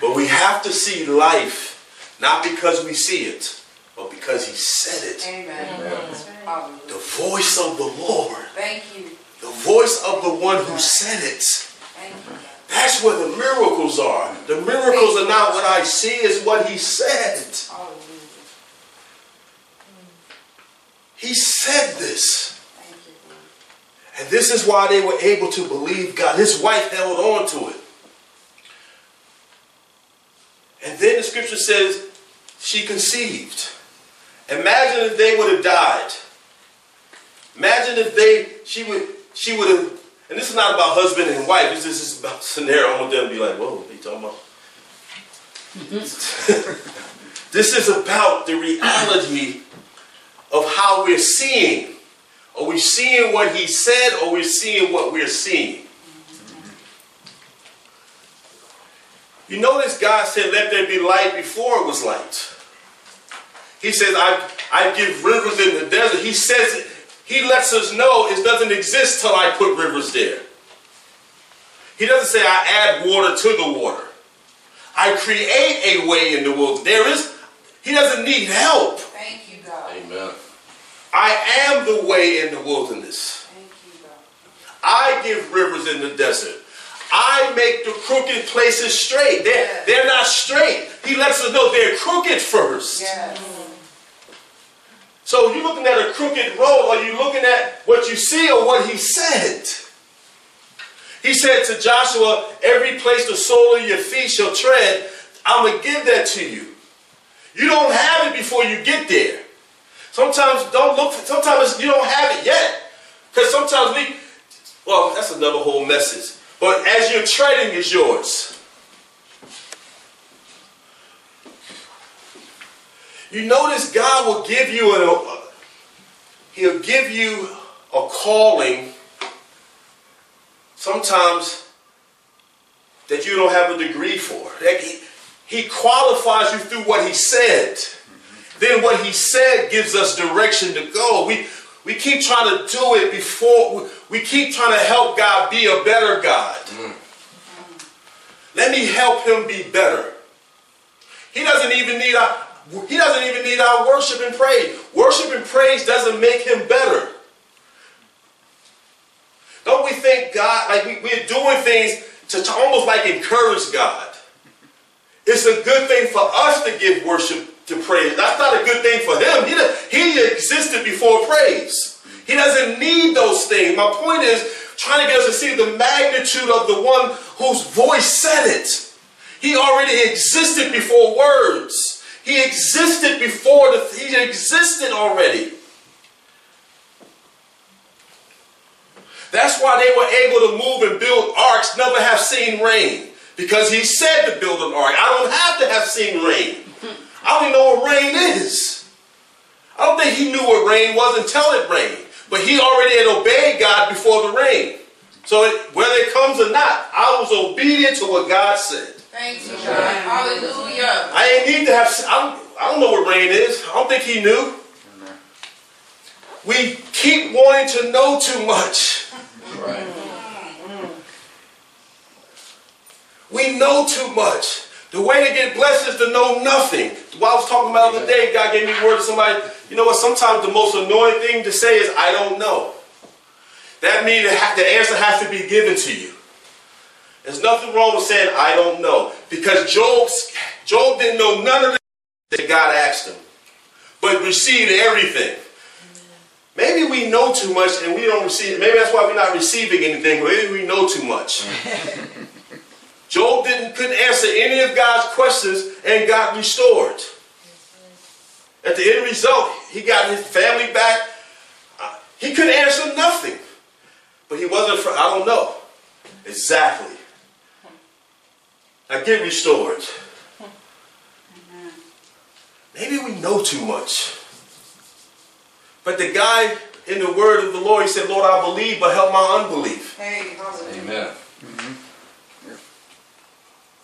but we have to see life not because we see it, but because he said it. Amen. Amen. Hallelujah. The voice of the Lord, Thank you. the voice of the one who said it. Thank you. That's where the miracles are. The miracles are not what I see, it's what he said. Hallelujah. He said this. Thank you, Lord. And this is why they were able to believe God. His wife held on to it. And then the scripture says she conceived. Imagine if they would have died. Imagine if they she would she would have and this is not about husband and wife, this is just about scenario. I want them to be like, whoa, what are you talking about? this is about the reality of how we're seeing. Are we seeing what he said or are we're seeing what we're seeing? You notice God said, let there be light before it was light. He says, I, I give rivers in the desert. He says, he lets us know it doesn't exist till I put rivers there. He doesn't say I add water to the water. I create a way in the wilderness. There is, he doesn't need help. Thank you, God. Amen. I am the way in the wilderness. You, I give rivers in the desert. I make the crooked places straight. They're, they're not straight. He lets us know they're crooked first. Yes. So you're looking at a crooked road, are you looking at what you see or what he said? He said to Joshua, every place the sole of your feet shall tread, I'm going to give that to you. You don't have it before you get there. Sometimes don't look for, sometimes you don't have it yet. Because sometimes we, well, that's another whole message. But as you're treading is yours. You notice God will give you a, uh, He'll give you a calling sometimes that you don't have a degree for. He qualifies you through what he said. Then what he said gives us direction to go. We, we keep trying to do it before, we keep trying to help God be a better God. Let me help him be better. He doesn't even need our, he doesn't even need our worship and praise. Worship and praise doesn't make him better. Don't we think God, like we, we're doing things to, to almost like encourage God? It's a good thing for us to give worship to praise. That's not a good thing for him. He, he existed before praise. He doesn't need those things. My point is trying to get us to see the magnitude of the one whose voice said it. He already existed before words. He existed before the, he existed already. That's why they were able to move and build arks, never have seen rain. Because he said to build an ark. I don't have to have seen rain. I don't even know what rain is. I don't think he knew what rain was until it rained. But he already had obeyed God before the rain. So it, whether it comes or not, I was obedient to what God said. Thank you, God. Hallelujah. I ain't need to have, I don't, I don't know what rain is. I don't think he knew. We keep wanting to know too much. Right. We know too much. The way to get blessed is to know nothing. What I was talking about the other day, God gave me word to somebody. You know what? Sometimes the most annoying thing to say is, I don't know. That means the answer has to be given to you. There's nothing wrong with saying, I don't know. Because Job's, Job didn't know none of the that God asked him, but received everything. Maybe we know too much and we don't receive. Maybe that's why we're not receiving anything. Maybe we know too much. Job didn't couldn't answer any of God's questions and got restored. At the end result, he got his family back. Uh, He couldn't answer nothing, but he wasn't. For, I don't know exactly. I get restored. Maybe we know too much. But the guy in the word of the Lord, he said, Lord, I believe, but help my unbelief. Hey. Amen.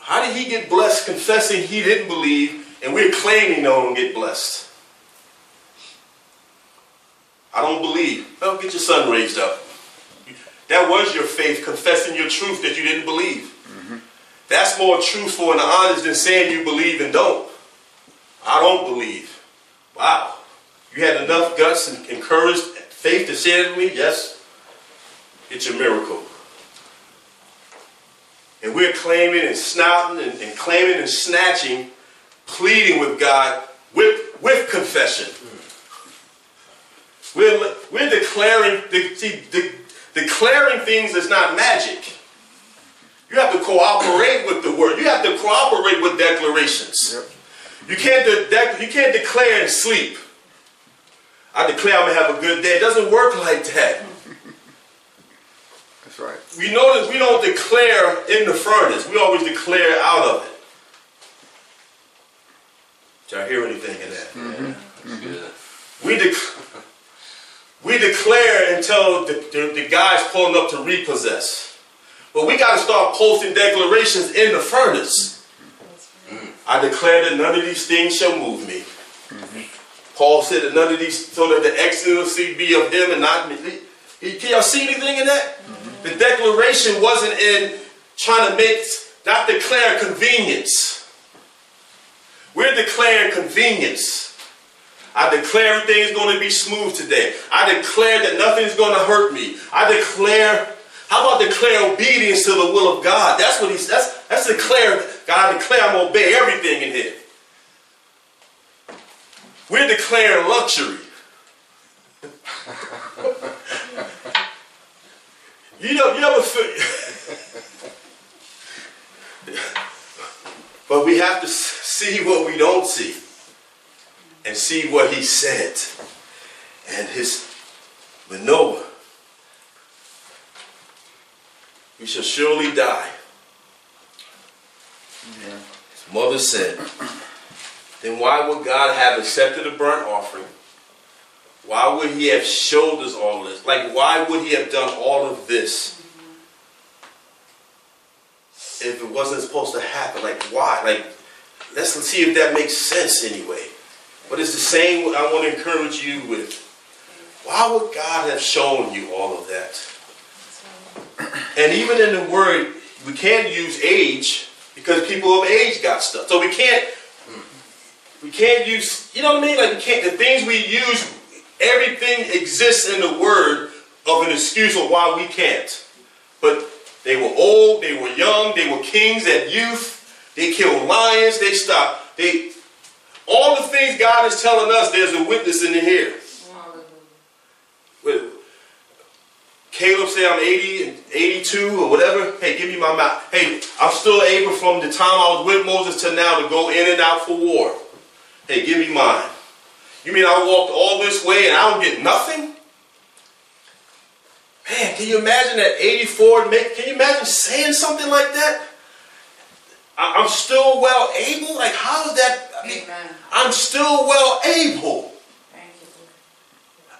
How did he get blessed confessing he didn't believe and we're claiming no one get blessed? I don't believe. Well, get your son raised up. That was your faith, confessing your truth that you didn't believe. Mm-hmm. That's more truthful and honest than saying you believe and don't. I don't believe. Wow. You had enough guts and, and courage, faith to say it to me? Yes. It's a miracle. And we're claiming and snouting and, and claiming and snatching, pleading with God with, with confession. We're, we're declaring, de- see, de- declaring things is not magic. You have to cooperate with the word. You have to cooperate with declarations. Yep. You can't de- you can't declare and sleep. I declare I'm gonna have a good day. It doesn't work like that. That's right. We notice we don't declare in the furnace. We always declare out of it. Did y'all hear anything in that? Mm-hmm. That's mm-hmm. good. We, dec- we declare until the, the, the guy's pulling up to repossess. But we got to start posting declarations in the furnace. Mm. I declare that none of these things shall move me. Mm-hmm. Paul said that none of these, so that the excellency be of him and not me. Can y'all see anything in that? Mm-hmm. The declaration wasn't in trying to make, not declare convenience. We're declaring convenience. I declare everything is going to be smooth today. I declare that nothing is going to hurt me. I declare, how about declare obedience to the will of God? That's what he's, that's, that's declare, God, I declare I'm going to obey everything in here. We're declaring luxury. you know, you ever feel, but we have to see what we don't see and see what he said. And his Manoah, we shall surely die. Yeah. His mother said, then why would God have accepted a burnt offering? Why would he have showed us all this? Like, why would he have done all of this if it wasn't supposed to happen? Like, why? Like, let's see if that makes sense anyway. But it's the same I want to encourage you with. Why would God have shown you all of that? And even in the word, we can't use age because people of age got stuff. So we can't we can't use you know what I mean? Like we can't the things we use, everything exists in the word of an excuse of why we can't. But they were old, they were young, they were kings at youth, they killed lions, they stopped, they all the things God is telling us, there's a witness in here. Hallelujah. With Caleb say I'm 80 and 82 or whatever. Hey, give me my mouth. Hey, I'm still able from the time I was with Moses to now to go in and out for war. Hey, give me mine. You mean I walked all this way and I don't get nothing? Man, can you imagine that 84? Can you imagine saying something like that? I'm still well able? Like, how is that? I mean, Amen. I'm still well able. Thank you,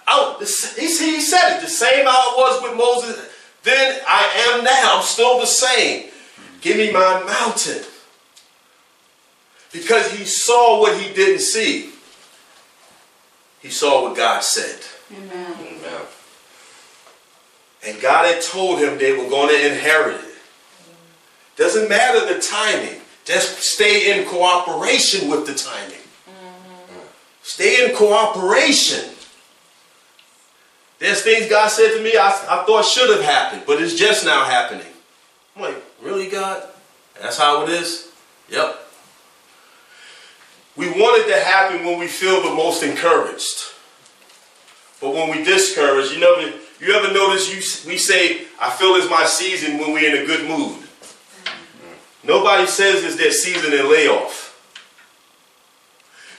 I, he, he said it the same how I was with Moses. Then I am now. I'm still the same. Give me my mountain. Because he saw what he didn't see. He saw what God said. Amen. Amen. And God had told him they were going to inherit it. Doesn't matter the timing. Just stay in cooperation with the timing. Mm-hmm. Stay in cooperation. There's things God said to me I, I thought should have happened, but it's just now happening. I'm like, really, God? That's how it is? Yep. We want it to happen when we feel the most encouraged. But when we discouraged, you never you ever notice you we say, I feel it's my season when we're in a good mood. Nobody says it's their season in layoff.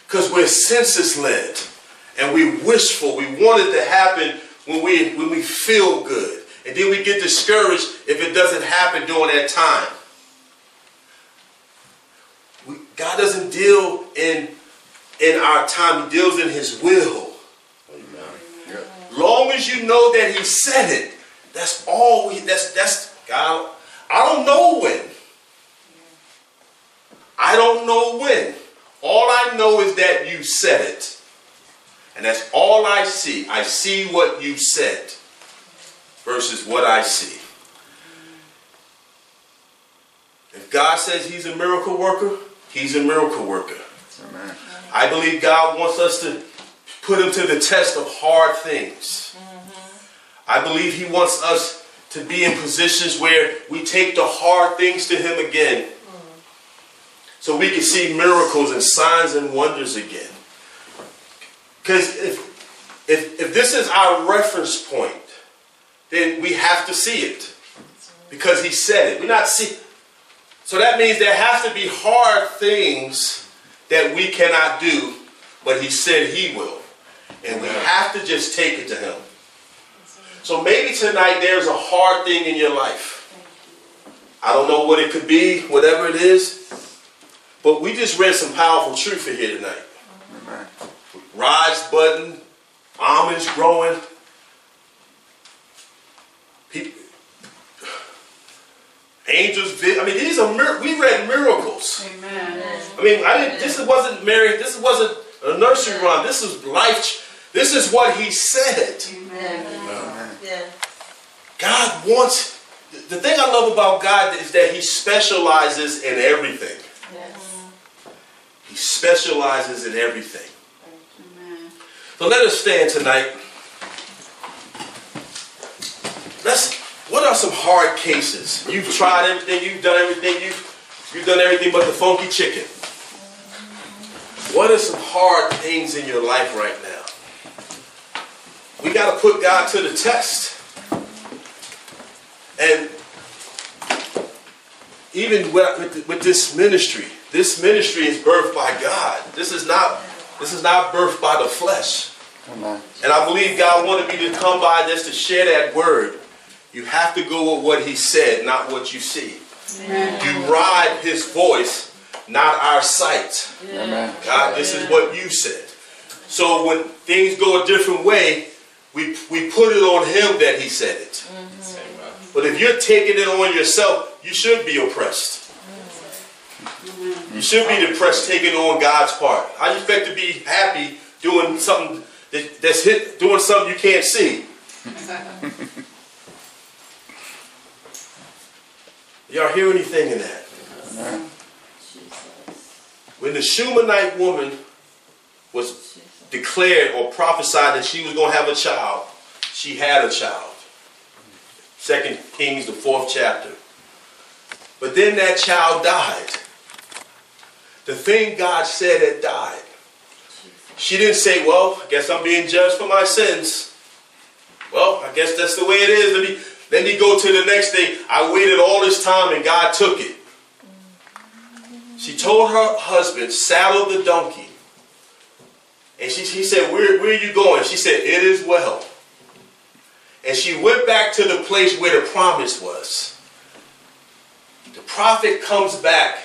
Because we're census led and we wishful. We want it to happen when we when we feel good. And then we get discouraged if it doesn't happen during that time. We, God doesn't deal in in our time, He deals in His will. Long as you know that He said it, that's all we that's that's God. I don't know when. I don't know when. All I know is that you said it. And that's all I see. I see what you said versus what I see. If God says he's a miracle worker, he's a miracle worker. Amen. I believe God wants us to put him to the test of hard things. Mm-hmm. I believe he wants us to be in positions where we take the hard things to him again. Mm. So we can see miracles and signs and wonders again. Because if, if, if this is our reference point, then we have to see it. Because he said it. We're not see. So that means there has to be hard things that we cannot do, but he said he will. And we have to just take it to him. So maybe tonight there's a hard thing in your life. I don't know what it could be, whatever it is. But we just read some powerful truth in here tonight. Rise button, almonds growing. Angels. vi- I mean, these are mir- we read miracles. Amen. I mean, I didn't. This wasn't Mary. This wasn't a nursery rhyme. This is life. This is what he said. Amen. Yeah. God wants. The thing I love about God is that He specializes in everything. Yes. He specializes in everything. So let us stand tonight. Let's. What are some hard cases? You've tried everything. You've done everything. You've you've done everything but the funky chicken. What are some hard things in your life right now? We got to put God to the test. And even with, with, this ministry, this ministry is birthed by God. This is not this is not birthed by the flesh. Amen. And I believe God wanted me to come by just to share that word. You have to go with what He said, not what you see. You ride His voice, not our sight. Amen. God, this is what you said. So when things go a different way, we, we put it on Him that He said it. Mm-hmm. But if you're taking it on yourself, you should be oppressed. You should be depressed taking on God's part. How you expect to be happy doing something that, that's hit, doing something you can't see. Y'all hear anything in that? When the Shunammite woman was declared or prophesied that she was going to have a child, she had a child. Second Kings, the fourth chapter. But then that child died. The thing God said had died. She didn't say, Well, I guess I'm being judged for my sins. Well, I guess that's the way it is. Let me let me go to the next thing. I waited all this time and God took it. She told her husband, saddle the donkey. And she, he said, where, where are you going? She said, it is well. And she went back to the place where the promise was. The prophet comes back,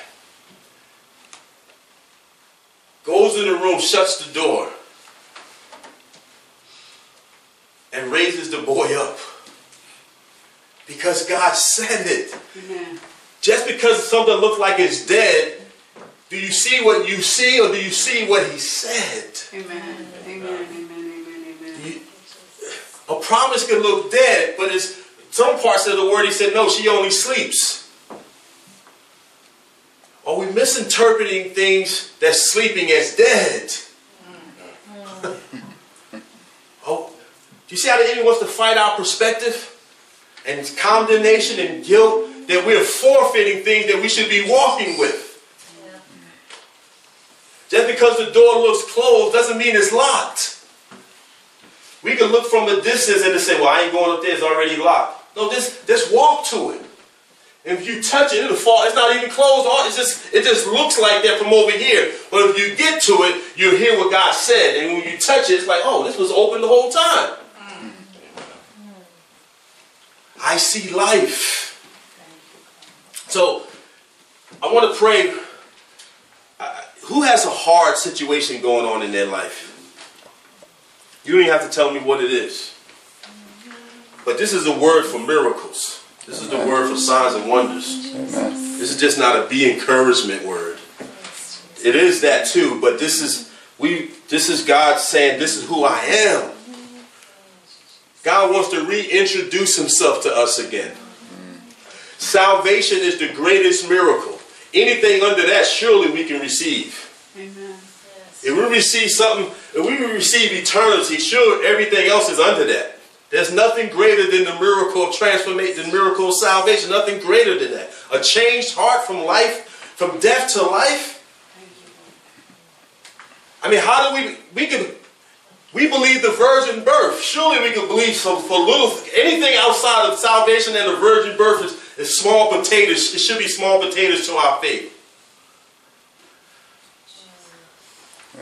goes in the room, shuts the door, and raises the boy up. Because God said it. Just because something looks like it's dead, do you see what you see or do you see what he said? Amen. Amen. Amen. Amen. Amen. You- a promise can look dead, but it's some parts of the word he said, no, she only sleeps. Are we misinterpreting things that's sleeping as dead. Mm. oh, do you see how the enemy wants to fight our perspective? And condemnation and guilt that we're forfeiting things that we should be walking with. Just because the door looks closed doesn't mean it's locked. We can look from a distance and say, well, I ain't going up there, it's already locked. No, just, just walk to it. If you touch it, it'll fall. It's not even closed. It's just, it just looks like that from over here. But if you get to it, you'll hear what God said. And when you touch it, it's like, oh, this was open the whole time. I see life. So, I want to pray. Uh, who has a hard situation going on in their life? You don't even have to tell me what it is. But this is a word for miracles. This is the word for signs and wonders. Amen. This is just not a be encouragement word. It is that too, but this is we this is God saying this is who I am. God wants to reintroduce himself to us again. Salvation is the greatest miracle. Anything under that surely we can receive. Amen. If we receive something, if we receive eternity, sure everything else is under that. There's nothing greater than the miracle of transformation, the miracle of salvation. Nothing greater than that. A changed heart from life, from death to life. I mean, how do we we can we believe the virgin birth? Surely we can believe some for little anything outside of salvation and the virgin birth is, is small potatoes. It should be small potatoes to our faith.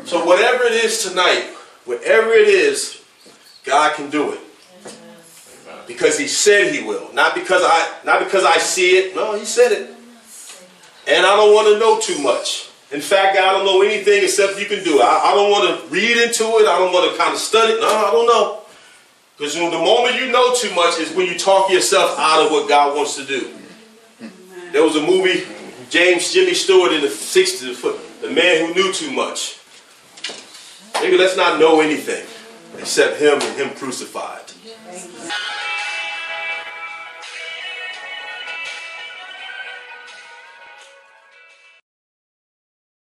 So whatever it is tonight, whatever it is, God can do it. Because he said he will. Not because I not because I see it. No, he said it. And I don't want to know too much. In fact, I don't know anything except you can do it. I, I don't want to read into it. I don't want to kind of study. No, I don't know. Because the moment you know too much is when you talk yourself out of what God wants to do. There was a movie, James Jimmy Stewart in the 60s, the man who knew too much. Maybe let's not know anything except him and him crucified.